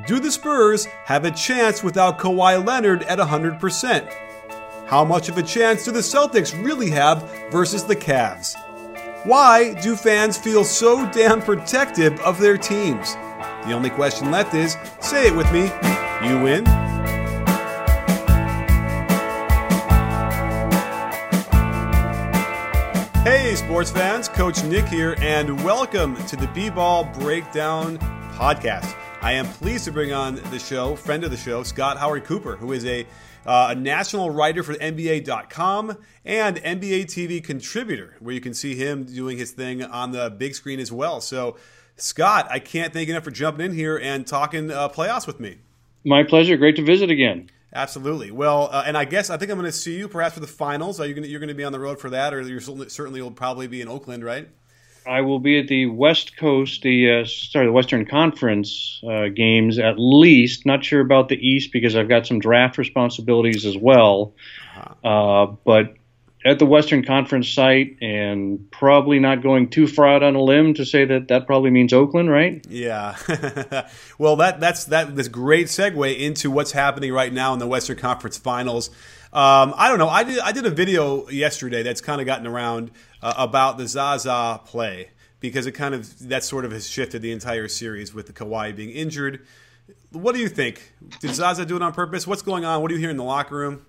Do the Spurs have a chance without Kawhi Leonard at 100%? How much of a chance do the Celtics really have versus the Cavs? Why do fans feel so damn protective of their teams? The only question left is say it with me you win. Hey, sports fans, Coach Nick here, and welcome to the B Ball Breakdown Podcast. I am pleased to bring on the show, friend of the show, Scott Howard Cooper, who is a, uh, a national writer for NBA.com and NBA TV contributor, where you can see him doing his thing on the big screen as well. So, Scott, I can't thank you enough for jumping in here and talking uh, playoffs with me. My pleasure. Great to visit again. Absolutely. Well, uh, and I guess I think I'm going to see you perhaps for the finals. Are you going to, you're going to be on the road for that, or you're certainly will probably be in Oakland, right? I will be at the West Coast, the uh, sorry, the Western Conference uh, games at least. Not sure about the East because I've got some draft responsibilities as well. Uh-huh. Uh, but at the Western Conference site, and probably not going too far out on a limb to say that that probably means Oakland, right? Yeah. well, that that's that this great segue into what's happening right now in the Western Conference Finals. Um, I don't know. I did I did a video yesterday that's kind of gotten around uh, about the Zaza play because it kind of that sort of has shifted the entire series with the Kawhi being injured. What do you think? Did Zaza do it on purpose? What's going on? What do you hear in the locker room?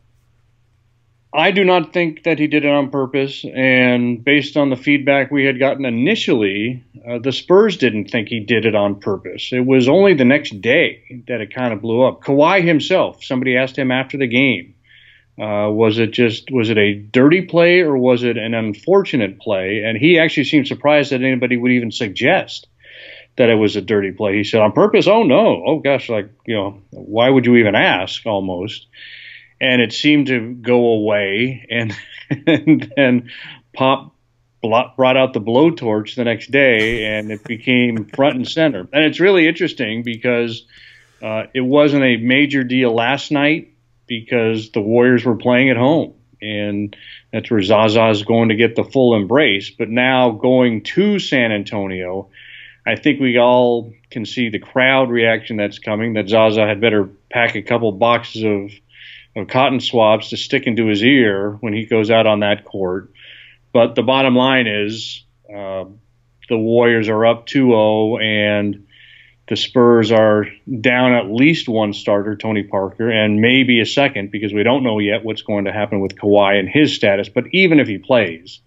I do not think that he did it on purpose. And based on the feedback we had gotten initially, uh, the Spurs didn't think he did it on purpose. It was only the next day that it kind of blew up. Kawhi himself, somebody asked him after the game, uh, was it just was it a dirty play or was it an unfortunate play? And he actually seemed surprised that anybody would even suggest that it was a dirty play. He said on purpose. Oh no. Oh gosh. Like you know, why would you even ask? Almost and it seemed to go away. And, and then Pop brought out the blowtorch the next day, and it became front and center. And it's really interesting because uh, it wasn't a major deal last night because the Warriors were playing at home, and that's where Zaza is going to get the full embrace. But now going to San Antonio. I think we all can see the crowd reaction that's coming. That Zaza had better pack a couple boxes of of cotton swabs to stick into his ear when he goes out on that court. But the bottom line is uh, the Warriors are up 2 0, and the Spurs are down at least one starter, Tony Parker, and maybe a second because we don't know yet what's going to happen with Kawhi and his status. But even if he plays,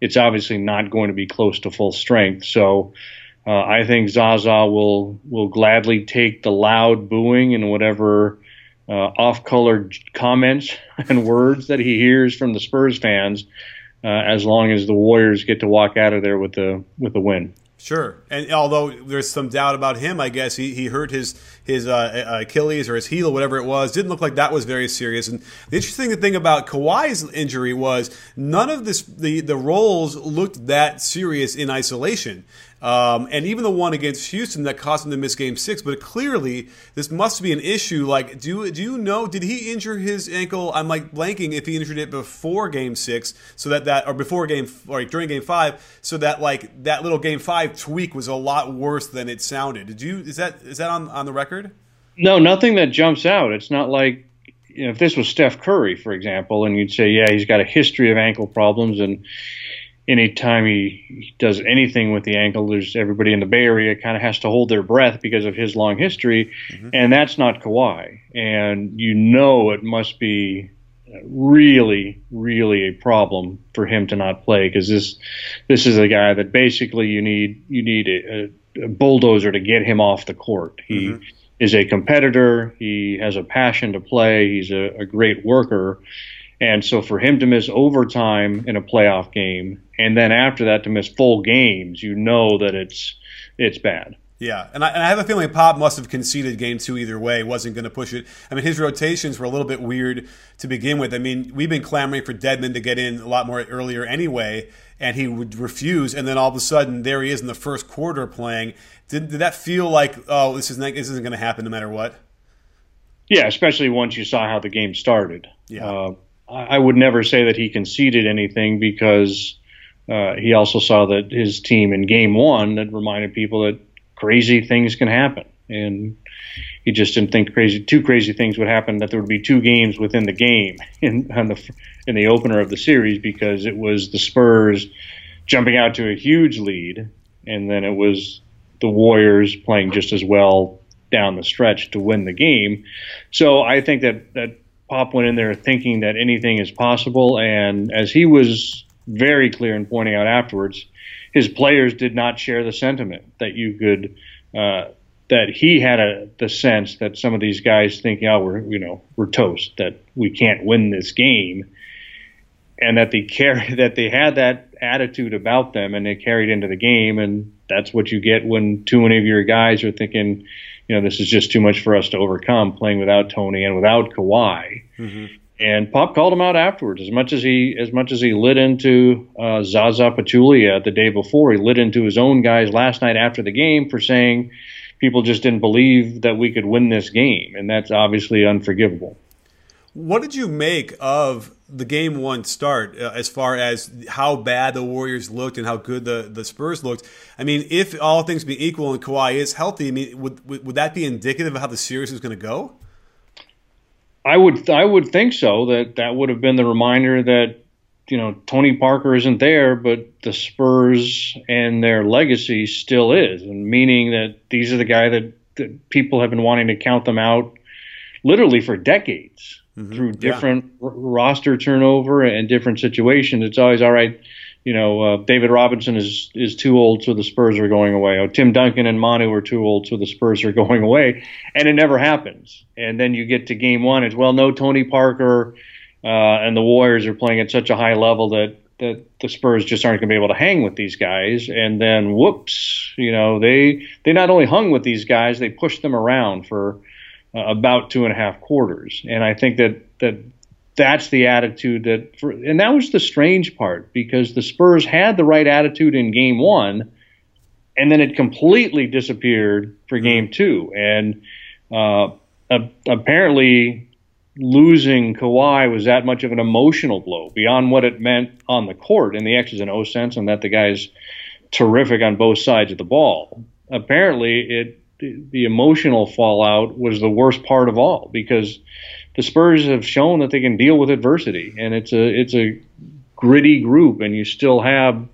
it's obviously not going to be close to full strength. So uh, I think Zaza will will gladly take the loud booing and whatever uh, off-color comments and words that he hears from the Spurs fans, uh, as long as the Warriors get to walk out of there with the with the win. Sure, and although there's some doubt about him, I guess he, he hurt his his uh, Achilles or his heel, whatever it was. Didn't look like that was very serious. And the interesting thing about Kawhi's injury was none of this the the rolls looked that serious in isolation. Um, and even the one against Houston that cost him to miss Game Six. But clearly, this must be an issue. Like, do do you know? Did he injure his ankle? I'm like blanking if he injured it before Game Six, so that that or before Game or during Game Five, so that like that little Game Five tweak was a lot worse than it sounded. Did you? Is that is that on on the record? No, nothing that jumps out. It's not like you know, if this was Steph Curry, for example, and you'd say, yeah, he's got a history of ankle problems and anytime he does anything with the ankle, there's everybody in the Bay Area kind of has to hold their breath because of his long history, mm-hmm. and that's not Kawhi. And you know it must be really, really a problem for him to not play because this this is a guy that basically you need you need a, a bulldozer to get him off the court. He mm-hmm. is a competitor. He has a passion to play. He's a, a great worker. And so for him to miss overtime in a playoff game and then after that to miss full games, you know that it's it's bad. Yeah, and I, and I, have a feeling Pop must have conceded game two either way, wasn't going to push it. I mean, his rotations were a little bit weird to begin with. I mean, we've been clamoring for Dedmon to get in a lot more earlier anyway, and he would refuse. And then all of a sudden, there he is in the first quarter playing. Did, did that feel like, oh, this, is not, this isn't going to happen no matter what? Yeah, especially once you saw how the game started. Yeah. Uh, I would never say that he conceded anything because uh, he also saw that his team in game one that reminded people that crazy things can happen. And he just didn't think crazy two crazy things would happen that there would be two games within the game in the in the opener of the series because it was the Spurs jumping out to a huge lead and then it was the Warriors playing just as well down the stretch to win the game. So I think that that Pop went in there thinking that anything is possible and as he was very clear in pointing out afterwards, his players did not share the sentiment that you could uh, that he had a the sense that some of these guys think, oh, we're you know we're toast, that we can't win this game, and that they carry that they had that attitude about them, and they carried into the game, and that's what you get when too many of your guys are thinking, you know, this is just too much for us to overcome, playing without Tony and without Kawhi. Mm-hmm. And Pop called him out afterwards. As much as he as much as he lit into uh, Zaza Pachulia the day before, he lit into his own guys last night after the game for saying people just didn't believe that we could win this game, and that's obviously unforgivable. What did you make of the game one start uh, as far as how bad the Warriors looked and how good the, the Spurs looked? I mean, if all things being equal and Kawhi is healthy, I mean, would, would, would that be indicative of how the series is going to go? I would I would think so. That that would have been the reminder that you know Tony Parker isn't there, but the Spurs and their legacy still is, and meaning that these are the guy that, that people have been wanting to count them out literally for decades mm-hmm. through different yeah. r- roster turnover and different situations. It's always all right you know, uh, David Robinson is is too old, so the Spurs are going away. Oh, Tim Duncan and Manu are too old, so the Spurs are going away, and it never happens. And then you get to Game One, it's well, no Tony Parker, uh, and the Warriors are playing at such a high level that that the Spurs just aren't going to be able to hang with these guys. And then, whoops, you know, they they not only hung with these guys, they pushed them around for uh, about two and a half quarters. And I think that that that's the attitude that, for, and that was the strange part because the Spurs had the right attitude in game one, and then it completely disappeared for game two. And uh, apparently, losing Kawhi was that much of an emotional blow beyond what it meant on the court in the X's and O sense, and that the guy's terrific on both sides of the ball. Apparently, it the emotional fallout was the worst part of all because the Spurs have shown that they can deal with adversity, and it's a it's a gritty group, and you still have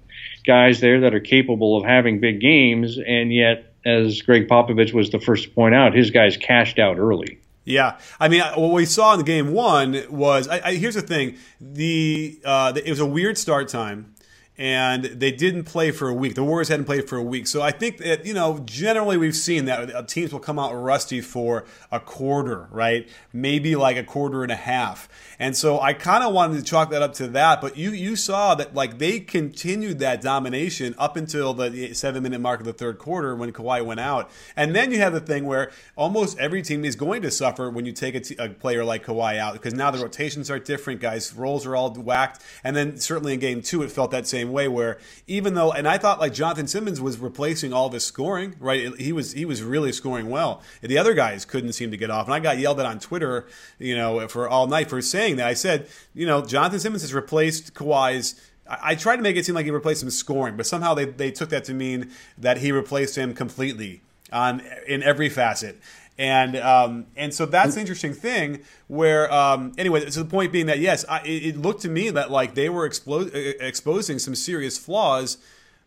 guys there that are capable of having big games, and yet, as Gregg Popovich was the first to point out, his guys cashed out early. Yeah, I mean, what we saw in the game one was. I, I, here's the thing: the, uh, it was a weird start time and they didn't play for a week. The Warriors hadn't played for a week. So I think that, you know, generally we've seen that uh, teams will come out rusty for a quarter, right? Maybe like a quarter and a half. And so I kind of wanted to chalk that up to that. But you, you saw that, like, they continued that domination up until the seven minute mark of the third quarter when Kawhi went out. And then you have the thing where almost every team is going to suffer when you take a, t- a player like Kawhi out because now the rotations are different, guys' roles are all whacked. And then certainly in game two, it felt that same way where even though and I thought like Jonathan Simmons was replacing all of his scoring, right? He was he was really scoring well. The other guys couldn't seem to get off. And I got yelled at on Twitter, you know, for all night for saying that. I said, you know, Jonathan Simmons has replaced Kawhi's I, tried to make it seem like he replaced him scoring, but somehow they, they took that to mean that he replaced him completely on in every facet and um, and so that's an interesting thing. Where um, anyway, so the point being that yes, I, it, looked to me that like they were explo- exposing some serious flaws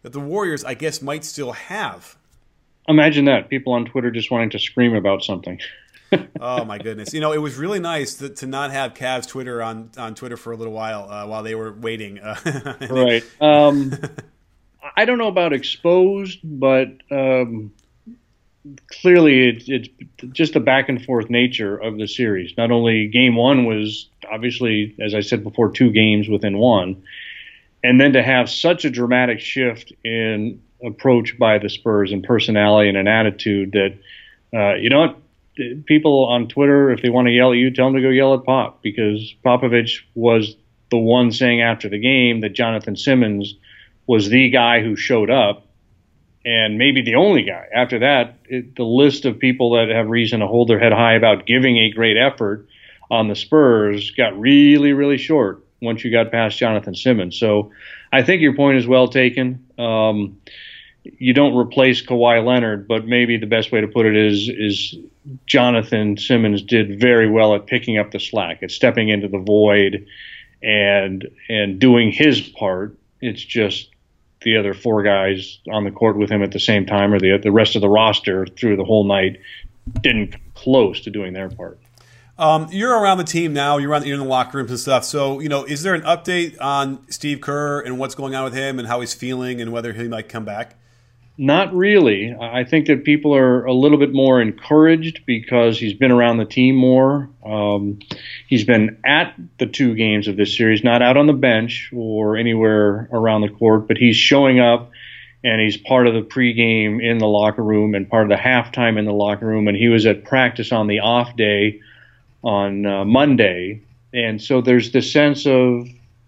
that the Warriors, I guess, might still have. Imagine that people on Twitter just wanting to scream about something. Oh my goodness! You know, it was really nice to, to, not have Cavs Twitter on on Twitter for a little while uh, while they were waiting. Uh, right. Um, I don't know about exposed, but um, clearly it's, it's just the back and forth nature of the series. Not only game one was obviously, as I said before, two games within one, and then to have such a dramatic shift in approach by the Spurs and personality and an attitude that, uh, you know people on Twitter, if they want to yell at you, tell them to go yell at Pop because Popovich was the one saying after the game that Jonathan Simmons was the guy who showed up and maybe the only guy. After that, it, the list of people that have reason to hold their head high about giving a great effort on the Spurs got really, really short once you got past Jonathan Simmons. So I think your point is well taken. Um, you don't replace Kawhi Leonard, but maybe the best way to put it is is Jonathan Simmons did very well at picking up the slack, at stepping into the void, and and doing his part. It's just the other four guys on the court with him at the same time, or the the rest of the roster through the whole night, didn't come close to doing their part. Um, you're around the team now. You're around you're in the locker rooms and stuff. So you know, is there an update on Steve Kerr and what's going on with him and how he's feeling and whether he might come back? Not really. I think that people are a little bit more encouraged because he's been around the team more. Um, he's been at the two games of this series, not out on the bench or anywhere around the court, but he's showing up and he's part of the pregame in the locker room and part of the halftime in the locker room. And he was at practice on the off day on uh, Monday. And so there's this sense of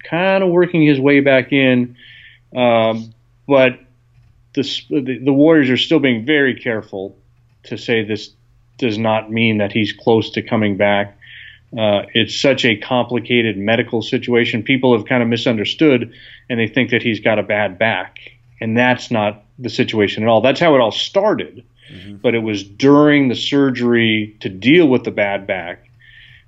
kind of working his way back in. Um, but the, the Warriors are still being very careful to say this does not mean that he's close to coming back. Uh, it's such a complicated medical situation. People have kind of misunderstood and they think that he's got a bad back. And that's not the situation at all. That's how it all started. Mm-hmm. But it was during the surgery to deal with the bad back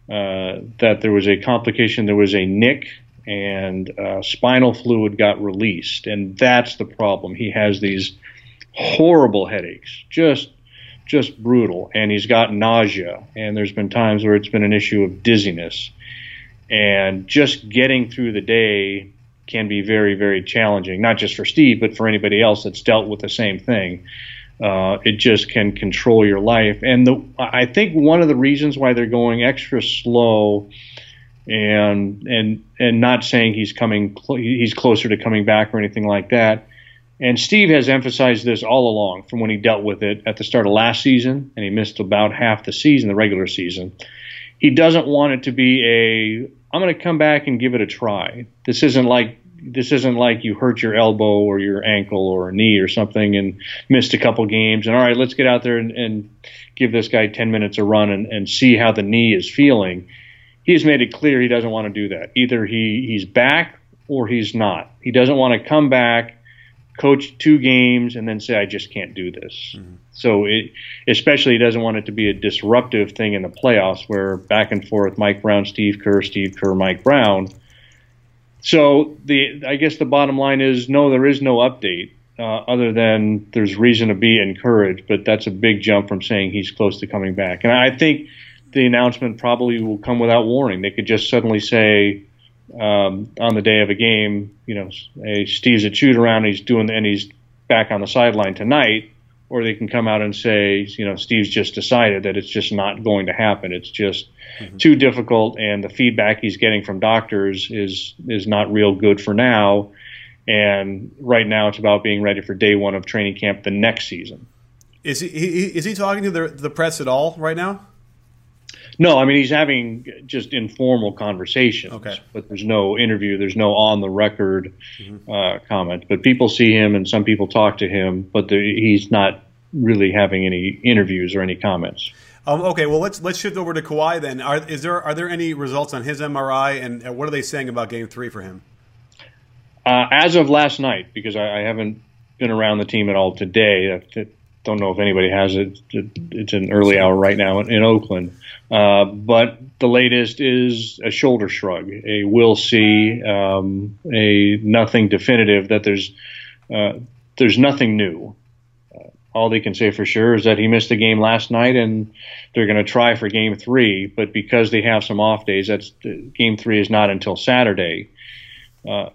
uh, that there was a complication. There was a nick and uh, spinal fluid got released, and that's the problem. He has these horrible headaches, just just brutal, and he's got nausea, and there's been times where it's been an issue of dizziness, and just getting through the day can be very very challenging, not just for Steve, but for anybody else that's dealt with the same thing. Uh, it just can control your life, and the I think one of the reasons why they're going extra slow and and and not saying he's coming cl- he's closer to coming back or anything like that. And Steve has emphasized this all along from when he dealt with it at the start of last season, and he missed about half the season, the regular season. He doesn't want it to be a I'm going to come back and give it a try. This isn't like this isn't like you hurt your elbow or your ankle or knee or something and missed a couple games and all right, let's get out there and, and give this guy 10 minutes a run and, and see how the knee is feeling he has made it clear he doesn't want to do that. Either he, he's back or he's not. He doesn't want to come back, coach two games, and then say, I just can't do this. Mm-hmm. So, it, especially, he doesn't want it to be a disruptive thing in the playoffs where back and forth Mike Brown, Steve Kerr, Steve Kerr, Mike Brown. So, the I guess the bottom line is no, there is no update. Uh, other than there's reason to be encouraged, but that's a big jump from saying he's close to coming back. And I think the announcement probably will come without warning. They could just suddenly say um, on the day of a game, you know, hey, Steve's at shoot around, he's doing, and he's back on the sideline tonight, or they can come out and say, you know, Steve's just decided that it's just not going to happen. It's just mm-hmm. too difficult, and the feedback he's getting from doctors is is not real good for now. And right now, it's about being ready for day one of training camp the next season. Is he, he is he talking to the the press at all right now? No, I mean he's having just informal conversations. Okay. But there's no interview. There's no on the record mm-hmm. uh, comment. But people see him, and some people talk to him, but he's not really having any interviews or any comments. Um, okay, well let's let's shift over to Kawhi then. Are is there are there any results on his MRI, and what are they saying about Game Three for him? Uh, as of last night, because I, I, haven't been around the team at all today. I don't know if anybody has it. It's an early hour right now in, in Oakland. Uh, but the latest is a shoulder shrug, a we'll see, um, a nothing definitive that there's uh, there's nothing new. Uh, all they can say for sure is that he missed the game last night, and they're going to try for game three. But because they have some off days, that's game three is not until Saturday. Uh,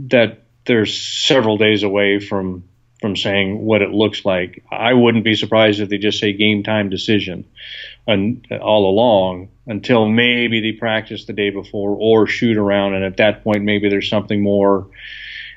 that there's several days away from from saying what it looks like. I wouldn't be surprised if they just say game time decision and all along until maybe they practice the day before or shoot around, and at that point maybe there's something more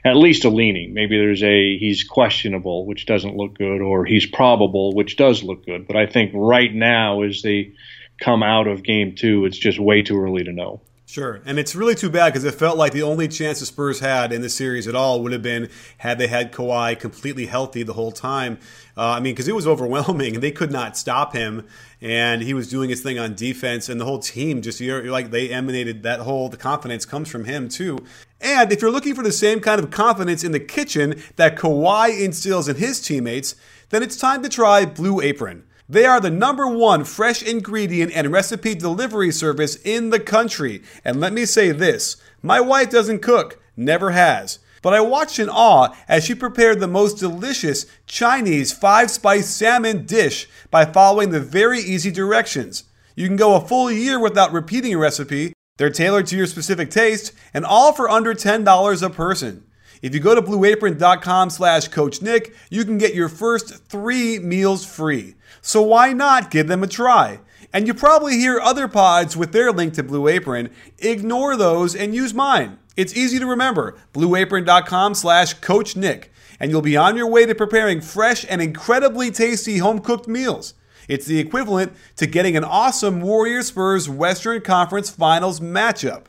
at least a leaning. Maybe there's a he's questionable, which doesn't look good, or he's probable, which does look good. But I think right now, as they come out of game two, it's just way too early to know. Sure. And it's really too bad because it felt like the only chance the Spurs had in the series at all would have been had they had Kawhi completely healthy the whole time. Uh, I mean, because it was overwhelming and they could not stop him. And he was doing his thing on defense, and the whole team just, you're, you're like, they emanated that whole, the confidence comes from him too. And if you're looking for the same kind of confidence in the kitchen that Kawhi instills in his teammates, then it's time to try Blue Apron. They are the number one fresh ingredient and recipe delivery service in the country. And let me say this my wife doesn't cook, never has. But I watched in awe as she prepared the most delicious Chinese five spice salmon dish by following the very easy directions. You can go a full year without repeating a recipe. They're tailored to your specific taste and all for under $10 a person. If you go to blueapron.com slash Coach Nick, you can get your first three meals free. So why not give them a try? And you probably hear other pods with their link to Blue Apron. Ignore those and use mine. It's easy to remember. BlueApron.com slash Coach Nick. And you'll be on your way to preparing fresh and incredibly tasty home cooked meals. It's the equivalent to getting an awesome Warrior Spurs Western Conference Finals matchup.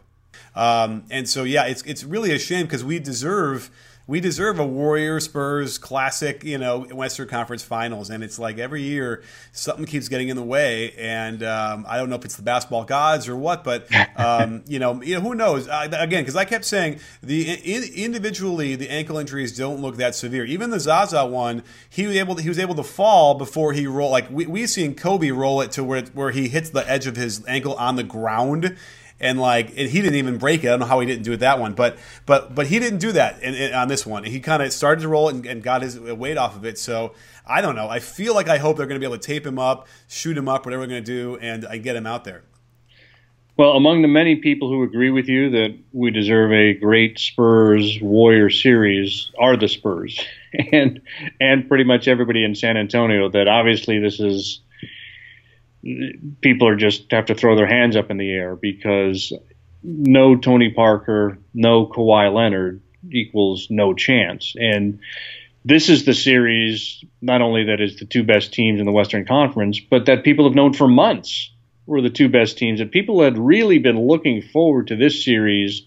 Um, and so, yeah, it's, it's really a shame because we deserve we deserve a Warrior Spurs classic, you know, Western Conference Finals. And it's like every year something keeps getting in the way. And um, I don't know if it's the basketball gods or what, but um, you know, you know, who knows? I, again, because I kept saying the in, individually the ankle injuries don't look that severe. Even the Zaza one, he was able to, he was able to fall before he rolled. Like we we seen Kobe roll it to where where he hits the edge of his ankle on the ground and like and he didn't even break it. I don't know how he didn't do it that one, but but but he didn't do that in, in, on this one. He kind of started to roll and, and, got his uh, weight off of it. So I don't know. I feel like I hope they're going to be able to tape him up, shoot him up, whatever they're going to do, and I get him out there. Well, among the many people who agree with you that we deserve a great Spurs Warrior series are the Spurs, and and pretty much everybody in San Antonio. That obviously this is people are just have to throw their hands up in the air because no Tony Parker, no Kawhi Leonard equals no chance. And this is the series not only that is the two best teams in the Western Conference, but that people have known for months were the two best teams. And people had really been looking forward to this series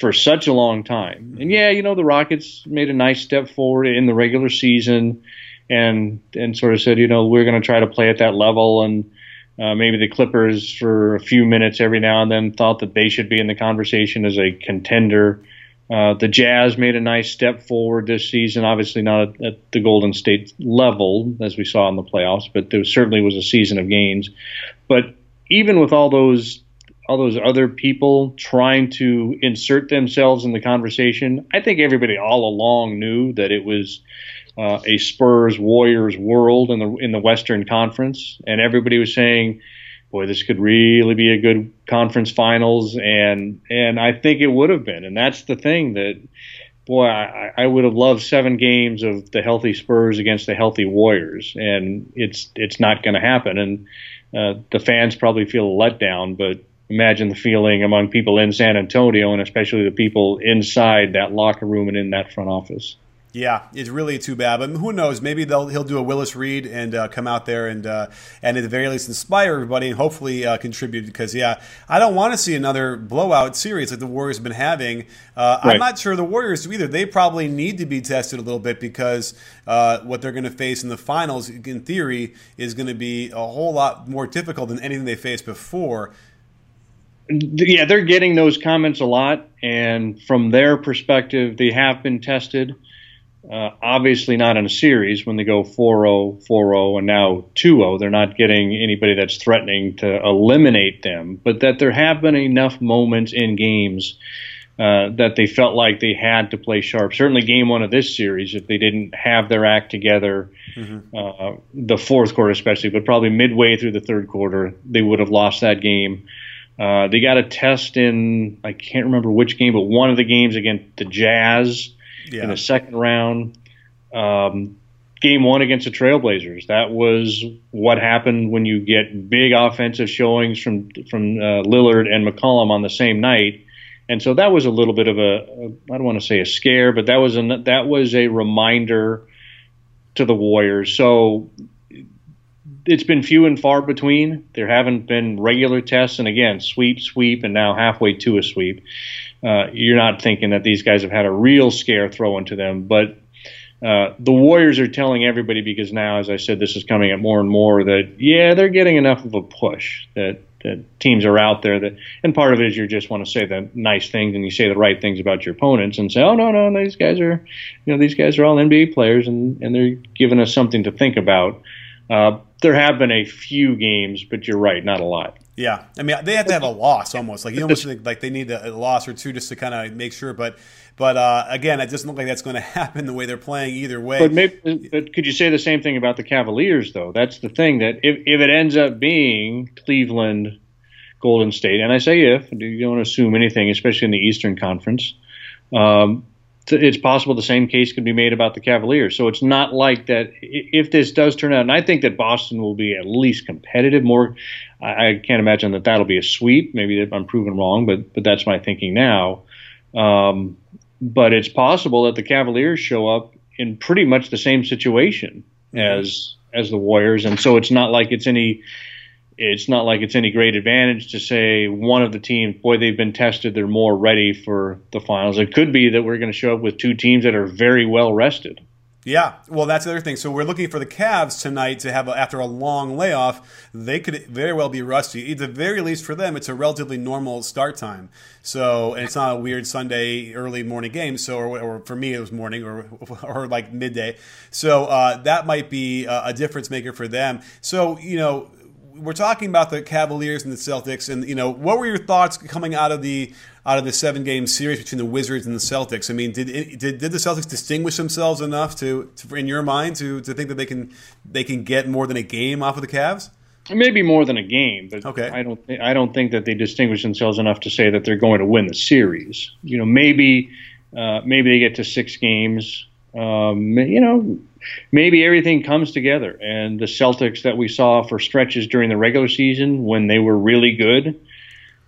for such a long time. And yeah, you know, the Rockets made a nice step forward in the regular season and and sort of said, you know, we're going to try to play at that level. And uh, maybe the Clippers, for a few minutes every now and then, thought that they should be in the conversation as a contender. Uh, the Jazz made a nice step forward this season. Obviously, not at, at, the Golden State level as we saw in the playoffs, but there certainly was a season of gains. But even with all those all those other people trying to insert themselves in the conversation, I think everybody all along knew that it was uh, a Spurs Warriors world in the in the Western Conference, and everybody was saying, "Boy, this could really be a good conference finals," and and I think it would have been, and that's the thing that. Boy, I, I would have loved seven games of the healthy Spurs against the healthy Warriors, and it's it's not going to happen. And uh, the fans probably feel a letdown, but imagine the feeling among people in San Antonio, and especially the people inside that locker room and in that front office. Yeah, it's really too bad. But who knows? Maybe they'll he'll do a Willis Reed and uh, come out there and uh, and at the very least inspire everybody and hopefully uh, contribute. Because yeah, I don't want to see another blowout series like the Warriors have been having. Uh, right. I'm not sure the Warriors do either. They probably need to be tested a little bit because uh, what they're going to face in the finals, in theory, is going to be a whole lot more difficult than anything they faced before yeah, they're getting those comments a lot, and from their perspective, they have been tested. Uh, obviously not in a series when they go 4-0, 4-0, and now 2-0. They're not getting anybody that's threatening to eliminate them, but that there have been enough moments in games uh, that they felt like they had to play sharp. Certainly, game one of this series, if they didn't have their act together, mm-hmm. uh, the fourth quarter especially, but probably midway through the third quarter, they would have lost that game. Uh, they got a test in I can't remember which game, but one of the games against the Jazz yeah. in the second round. Um, game one against the Trailblazers. That was what happened when you get big offensive showings from from uh, Lillard and McCollum on the same night, And so that was a little bit of a, a I don't want to say a scare, but that was a that was a reminder to the Warriors. So it's been few and far between. There haven't been regular tests, and again, sweep, sweep, and now halfway to a sweep. Uh, you're not thinking that these guys have had a real scare thrown to them, but uh, the Warriors are telling everybody because now, as I said, this is coming up more and more that yeah, they're getting enough of a push that that teams are out there that, and part of it is you just want to say the nice things and you say the right things about your opponents and say, oh no no these guys are, you know these guys are all NBA players and and they're giving us something to think about. Uh, there have been a few games, but you're right, not a lot. Yeah, I mean they have to have a loss almost. Like you almost think like they need a, loss or two just to kind of make sure. But but uh, again, it doesn't look like that's going to happen the way they're playing either way. But, maybe, but could you say the same thing about the Cavaliers though? That's the thing that if if it ends up being Cleveland, Golden State, and I say if you don't assume anything, especially in the Eastern Conference. Um, it's possible the same case could be made about the Cavaliers. So it's not like that. If this does turn out, and I think that Boston will be at least competitive. More, I can't imagine that that'll be a sweep. Maybe I'm proven wrong, but but that's my thinking now. Um, but it's possible that the Cavaliers show up in pretty much the same situation mm-hmm. as as the Warriors, and so it's not like it's any it's not like it's any great advantage to say one of the teams, boy, they've been tested, they're more ready for the finals. It could be that we're going to show up with two teams that are very well rested. Yeah, well, that's the other thing. So we're looking for the Cavs tonight to have, a, after a long layoff, they could very well be rusty. At the very least for them, it's a relatively normal start time. So, and it's not a weird Sunday early morning game. So, or, or for me, it was morning or, or like midday. So uh, that might be a, a difference maker for them. So, you know, we're talking about the Cavaliers and the Celtics, and you know, what were your thoughts coming out of the out of the seven game series between the Wizards and the Celtics? I mean, did did, did the Celtics distinguish themselves enough to, to, in your mind, to, to think that they can they can get more than a game off of the Cavs? Maybe more than a game, but okay. I don't I don't think that they distinguish themselves enough to say that they're going to win the series. You know, maybe uh, maybe they get to six games. Um, you know, maybe everything comes together. And the Celtics that we saw for stretches during the regular season when they were really good,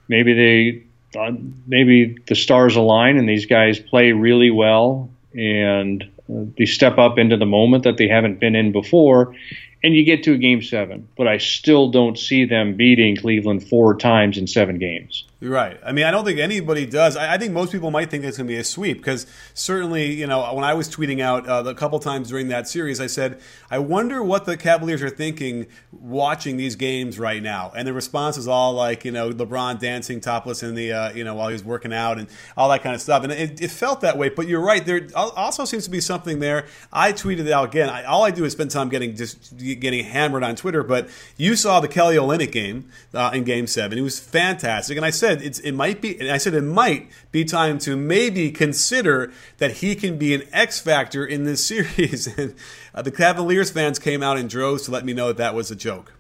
maybe they thought maybe the stars align and these guys play really well and uh, they step up into the moment that they haven't been in before and you get to a game seven. But I still don't see them beating Cleveland four times in seven games. Right. I mean, I don't think anybody does. I, I think most people might think it's going to be a sweep because certainly, you know, when I was tweeting out uh, a couple times during that series, I said, I wonder what the Cavaliers are thinking watching these games right now. And the response is all like, you know, LeBron dancing topless in the, uh, you know, while he was working out and all that kind of stuff. And it, it, felt that way. But you're right. There also seems to be something there. I tweeted out again. I, all I do is spend time getting just getting hammered on Twitter. But you saw the Kelly Olynyk game uh, in Game Seven. It was fantastic. And I said said it's, it might be, and I said it might be time to maybe consider that he can be an X factor in this series. and uh, the Cavaliers fans came out in droves to let me know that that was a joke.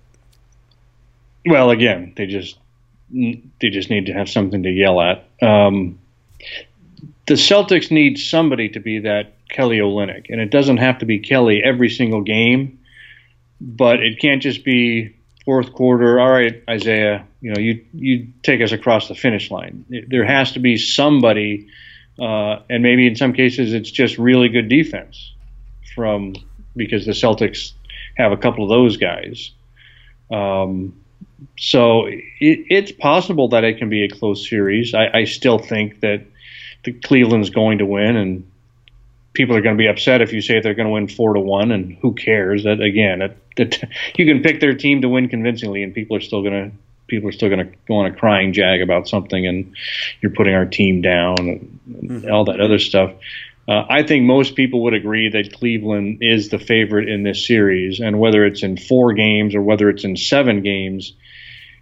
Well, again, they just they just need to have something to yell at. Um, the Celtics need somebody to be that Kelly Olynyk, and it doesn't have to be Kelly every single game, but it can't just be fourth quarter. All right, Isaiah, you know, you you take us across the finish line. There has to be somebody, uh, and maybe in some cases it's just really good defense from because the Celtics have a couple of those guys. Um, so it, it's possible that it can be a close series. I, I still think that the Cleveland's going to win, and people are going to be upset if you say they're going to win four to one, and who cares? That again, it, it, you can pick their team to win convincingly, and people are still going to people are still going to go on a crying jag about something, and you're putting our team down and, mm-hmm. all that other stuff. Uh, I think most people would agree that Cleveland is the favorite in this series, and whether it's in four games or whether it's in seven games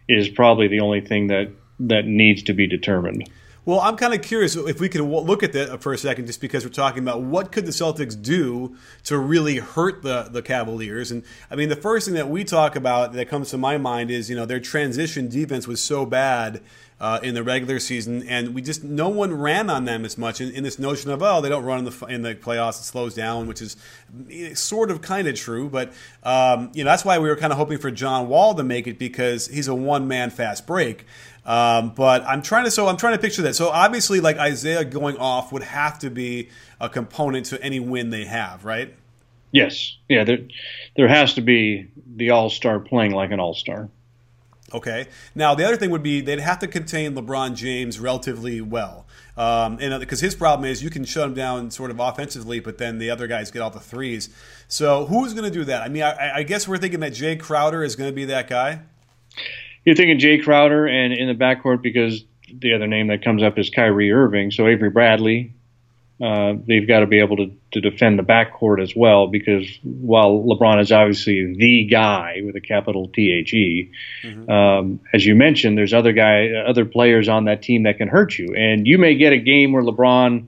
is probably the only thing that that needs to be determined. Well, I'm kind of curious if we could look at that for a second, just because we're talking about what could the Celtics do to really hurt the the Cavaliers. And I mean, the first thing that we talk about that comes to my mind is you know their transition defense was so bad uh, in the regular season, and we just no one ran on them as much in, in, this notion of oh they don't run in the in the playoffs it slows down, which is eh, sort of kind of true, but um, you know that's why we were kind of hoping for John Wall to make it because he's a one man fast break. Um, but I'm trying to so I'm trying to picture that. So obviously, like Isaiah going off would have to be a component to any win they have, right? Yes, yeah. There, there has to be the All Star playing like an All Star. Okay. Now the other thing would be they'd have to contain LeBron James relatively well, um, and because uh, his problem is you can shut him down sort of offensively, but then the other guys get all the threes. So who's going to do that? I mean, I, I guess we're thinking that Jay Crowder is going to be that guy. You're thinking Jay Crowder, and in the backcourt because the other name that comes up is Kyrie Irving. So Avery Bradley, uh, they've got to be able to, to defend the backcourt as well because while LeBron is obviously the guy with a capital T H E, mm-hmm. um, as you mentioned, there's other guy, other players on that team that can hurt you, and you may get a game where LeBron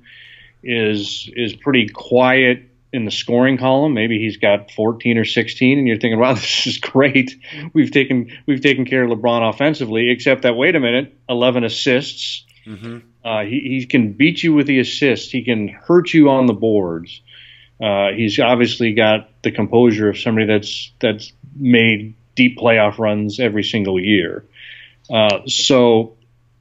is is pretty quiet in the scoring column. Maybe he's got 14 or 16, and you're thinking, "Wow, this is great. We've taken we've taken care of LeBron offensively." Except that, wait a minute, 11 assists. Mm-hmm. Uh, he, he can beat you with the assists. He can hurt you on the boards. Uh, he's obviously got the composure of somebody that's that's made deep playoff runs every single year. Uh, so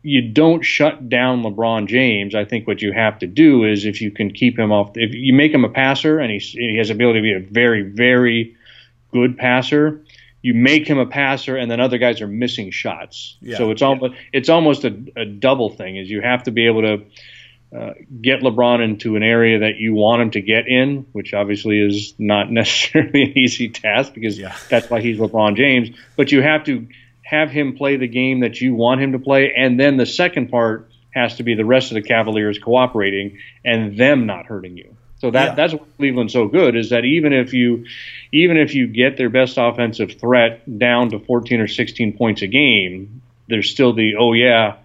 you don't shut down LeBron James. I think what you have to do is if you can keep him off, if you make him a passer and, he has the ability to be a very, very good passer, you make him a passer and then other guys are missing shots. Yeah. So it's almost it's almost a, a, double thing. Is you have to be able to uh, get LeBron into an area that you want him to get in, which obviously is not necessarily an easy task because yeah. that's why he's LeBron James. But you have to have him play the game that you want him to play. And then the second part has to be the rest of the Cavaliers cooperating and them not hurting you. So that yeah. that's what Cleveland's so good is that even if you even if you get their best offensive threat down to 14 or 16 points a game, there's still the oh yeah,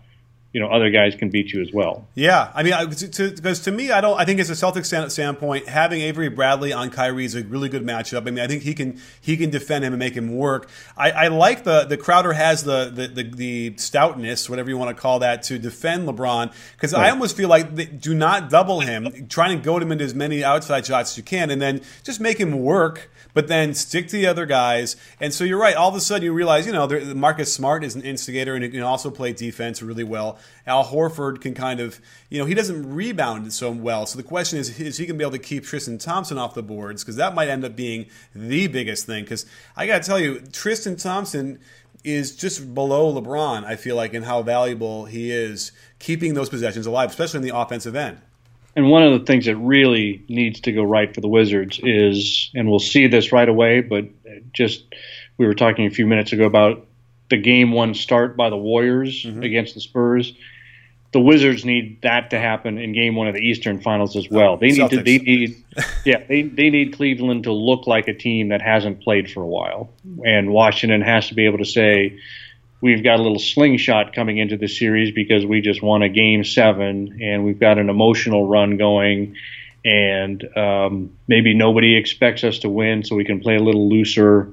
you know other guys can beat you as well. Yeah, I mean, because to, to, me, I don't. I think as a Celtics standpoint, having Avery Bradley on Kyrie is a really good matchup. I mean, I think he can he can defend him and make him work. I, I like the the Crowder has the, the the, the stoutness, whatever you want to call that, to defend LeBron. Because right. I almost feel like they, do not double him, trying to goad him into as many outside shots as you can, and then just make him work but then stick to the other guys. And so you're right. All of a sudden, you realize, you know, Marcus Smart is an instigator and he can also play defense really well. Al Horford can kind of, you know, he doesn't rebound so well. So the question is, is he going to be able to keep Tristan Thompson off the boards? Because that might end up being the biggest thing. Because I got to tell you, Tristan Thompson is just below LeBron, I feel like, in how valuable he is keeping those possessions alive, especially in the offensive end and one of the things that really needs to go right for the Wizards is, and we'll see this right away, but just we were talking a few minutes ago about the game one start by the Warriors mm-hmm. against the Spurs. The Wizards need that to happen in game one of the Eastern Finals as well. They need to, they need, yeah, they, they need Cleveland to look like a team that hasn't played for a while. And Washington has to be able to say, we've got a little slingshot coming into the series because we just won a game seven and we've got an emotional run going. And um, maybe nobody expects us to win so we can play a little looser.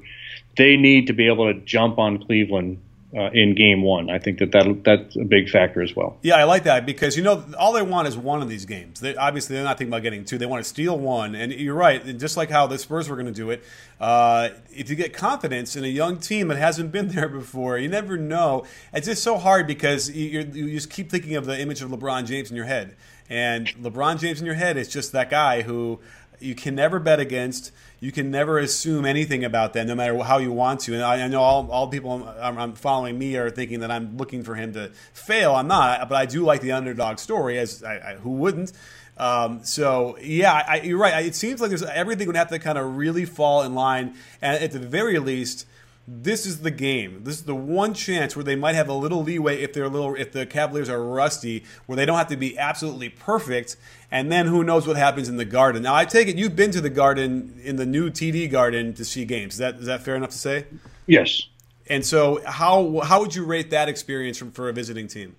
They need to be able to jump on cleveland uh, in game one. I think that, that that's a big factor as well. Yeah, I like that because you know all they want is one of these games. They, obviously, they're not thinking about getting two. They want to steal one. And you're right. Just like how the Spurs were going to do it, uh, if you get confidence in a young team that hasn't been there before, you never know. It's just so hard because you, you just keep thinking of the image of LeBron James in your head, and LeBron James in your head is just that guy who you can never bet against. You can never assume anything about them, no matter how you want to. And I, I know all, all people I'm, I'm, following me are thinking that I'm looking for him to fail. I'm not, but I do like the underdog story. As I, I, who wouldn't? Um, so yeah, you're right. It seems like there's everything would have to kind of really fall in line, and at the very least this is the game. This is the one chance where they might have a little leeway if they're a little if the Cavaliers are rusty, where they don't have to be absolutely perfect. And then who knows what happens in the Garden? Now I take it you've been to the Garden in the new TD Garden to see games. Is that is that fair enough to say? Yes. And so how how would you rate that experience from, for a visiting team?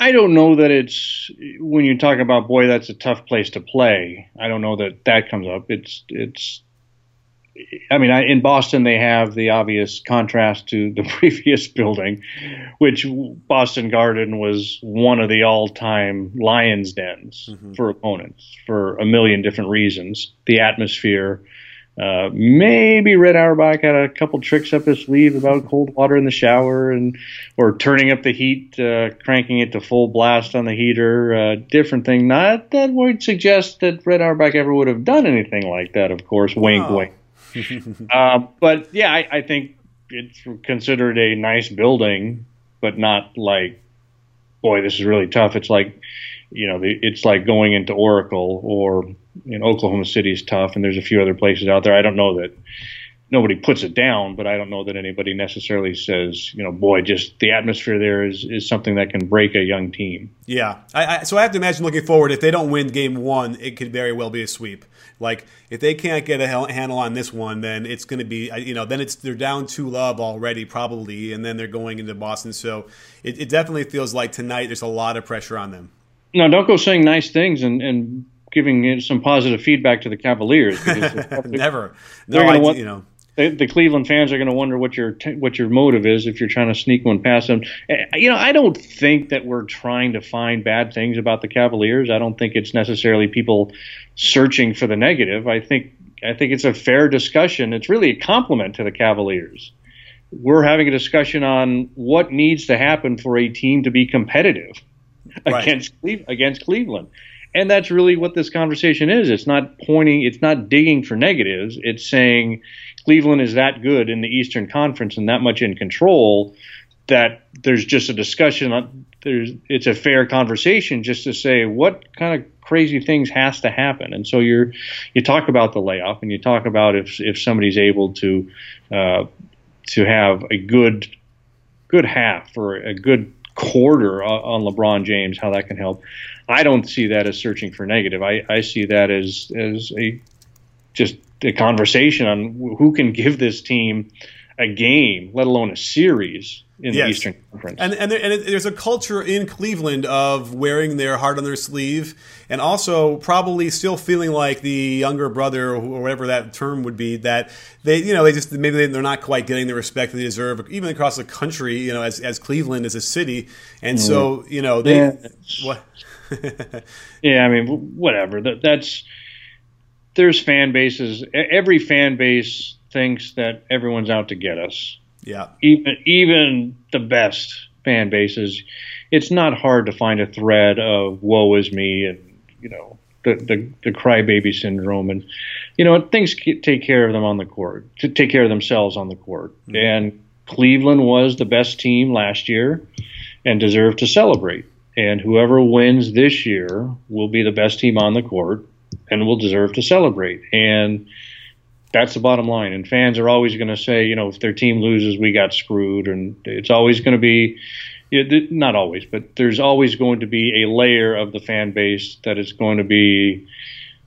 I don't know that it's when you talk about boy that's a tough place to play. I don't know that that comes up. It's it's I mean, I, in Boston, they have the obvious contrast to the previous building, which Boston Garden was one of the all time Lions dens mm-hmm. for opponents for a million different reasons. The atmosphere, uh, maybe Red Auerbach had a couple tricks up his sleeve about cold water in the shower and or turning up the heat, uh, cranking it to full blast on the heater. Uh, different thing. Not that would suggest that Red Auerbach ever would have done anything like that. Of course, wink, wink. Uh, but yeah, I, I think it's considered a nice building, but not like, boy, this is really tough. It's like, you know, it's like going into Oracle or in Oklahoma City is tough, and there's a few other places out there. I don't know that nobody puts it down, but I don't know that anybody necessarily says, you know, boy, just the atmosphere there is, is something that can break a young team. Yeah. I, I, so I have to imagine looking forward, if they don't win game one, it could very well be a sweep. Like if they can't get a handle on this one, then it's going to be, you know, then it's they're down two love already probably, and then they're going into Boston. So it, it definitely feels like tonight there's a lot of pressure on them. No, don't go saying nice things and, and giving some positive feedback to the Cavaliers. Never. No, I, want, you know. The, the, Cleveland fans are going to wonder what your what your motive is if you're trying to sneak one past them. Eh, you know, I don't think that we're trying to find bad things about the Cavaliers. I don't think it's necessarily people searching for the negative. I think I think it's a fair discussion. It's really a compliment to the Cavaliers. We're having a discussion on what needs to happen for a team to be competitive right. against against Cleveland and that's really what this conversation is. It's not pointing, it's not digging for negatives. It's saying Cleveland is that good in the Eastern Conference and that much in control that there's just a discussion. There's it's a fair conversation just to say what kind of crazy things has to happen. And so you're you talk about the layoff and you talk about if if somebody's able to uh, to have a good good half or a good quarter on LeBron James, how that can help. I don't see that as searching for negative. I, I see that as as a just a conversation on who can give this team a game, let alone a series in yes. the Eastern Conference. And and, there, and it, there's a culture in Cleveland of wearing their heart on their sleeve, and also probably still feeling like the younger brother or whatever that term would be that they you know they just maybe they're not quite getting the respect that they deserve, even across the country. You know, as as Cleveland as a city, and mm. so you know they yeah. what. Yeah, I mean, whatever. That, that's there's fan bases. Every fan base thinks that everyone's out to get us. Yeah. Even even the best fan bases, it's not hard to find a thread of woe is me and you know the the, the crybaby syndrome and you know things take care of them on the court to take care of themselves on the court. Mm-hmm. And Cleveland was the best team last year and deserved to celebrate. And whoever wins this year will be the best team on the court and will deserve to celebrate. And that's the bottom line. And fans are always going to say, you know, if their team loses, we got screwed. And it's always going to be, not always, but there's always going to be a layer of the fan base that is going to be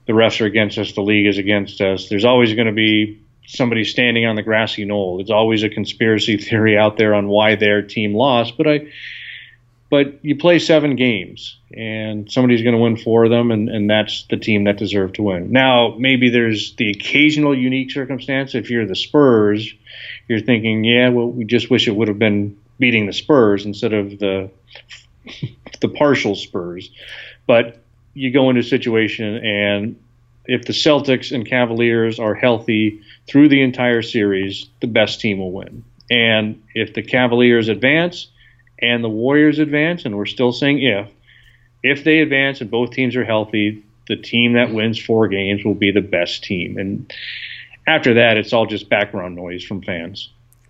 the refs are against us, the league is against us. There's always going to be somebody standing on the grassy knoll. There's always a conspiracy theory out there on why their team lost. But I, but you play seven games and somebody's going to win four of them and, and that's the team that deserved to win. Now maybe there's the occasional unique circumstance. If you're the spurs you're thinking yeah well we just wish it would have been beating the spurs instead of the the partial spurs. But you go into a situation and if the celtics and cavaliers are healthy through the entire series the best team will win. And if the cavaliers advance and the Warriors advance, and we're still saying if, if they advance and both teams are healthy, the team that wins four games will be the best team. And after that, it's all just background noise from fans.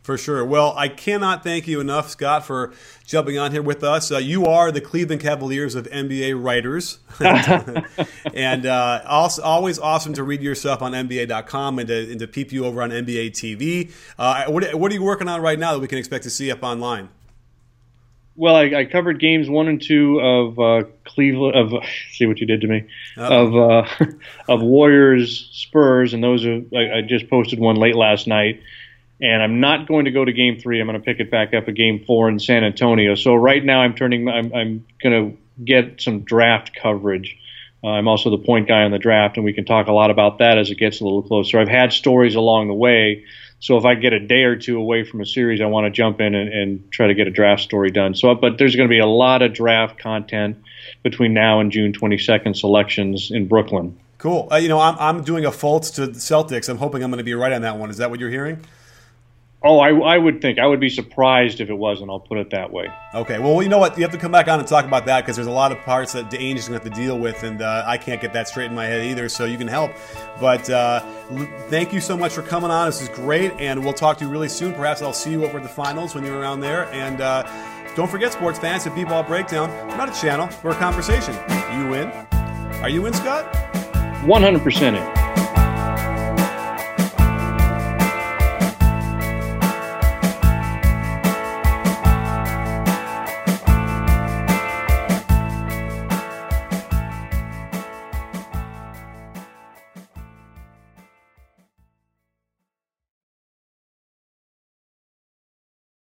For sure. Well, I cannot thank you enough, Scott, for jumping on here with us. Uh, you are the Cleveland Cavaliers of NBA writers, and uh, also always awesome to read your stuff on NBA.com and to, and to peep you over on NBA TV. Uh, what, what are you working on right now that we can expect to see up online? Well, I, I, covered games one and two of uh, Cleveland. Of see what you did to me. Uh-oh. Of uh, of Warriors Spurs, and those are. I, I, just posted one late last night, and I'm not going to go to Game Three. I'm going to pick it back up at Game Four in San Antonio. So right now, I'm turning. I'm, I'm going to get some draft coverage Uh, I'm also the point guy on the draft, and we can talk a lot about that as it gets a little closer. I've had stories along the way, so if I get a day or two away from a series, I want to jump in and, and try to get a draft story done. So, but there's going to be a lot of draft content between now and June 22nd selections in Brooklyn. Cool. Uh, you know, I'm, I'm doing a Fultz to the Celtics. I'm hoping I'm going to be right on that one. Is that what you're hearing? Oh, I, I would think. I would be surprised if it wasn't. I'll put it that way. Okay. Well, you know what? You have to come back on and talk about that because there's a lot of parts that Ainge is going to have to deal with, and uh, I can't get that straight in my head either. So you can help. But uh, thank you so much for coming on. This is great, and we'll talk to you really soon. Perhaps I'll see you over at the finals when you're around there. And uh, don't forget, sports fans, at B-Ball Breakdown, we're not a channel, we're a conversation. You in? Are you in, Scott? 100% in.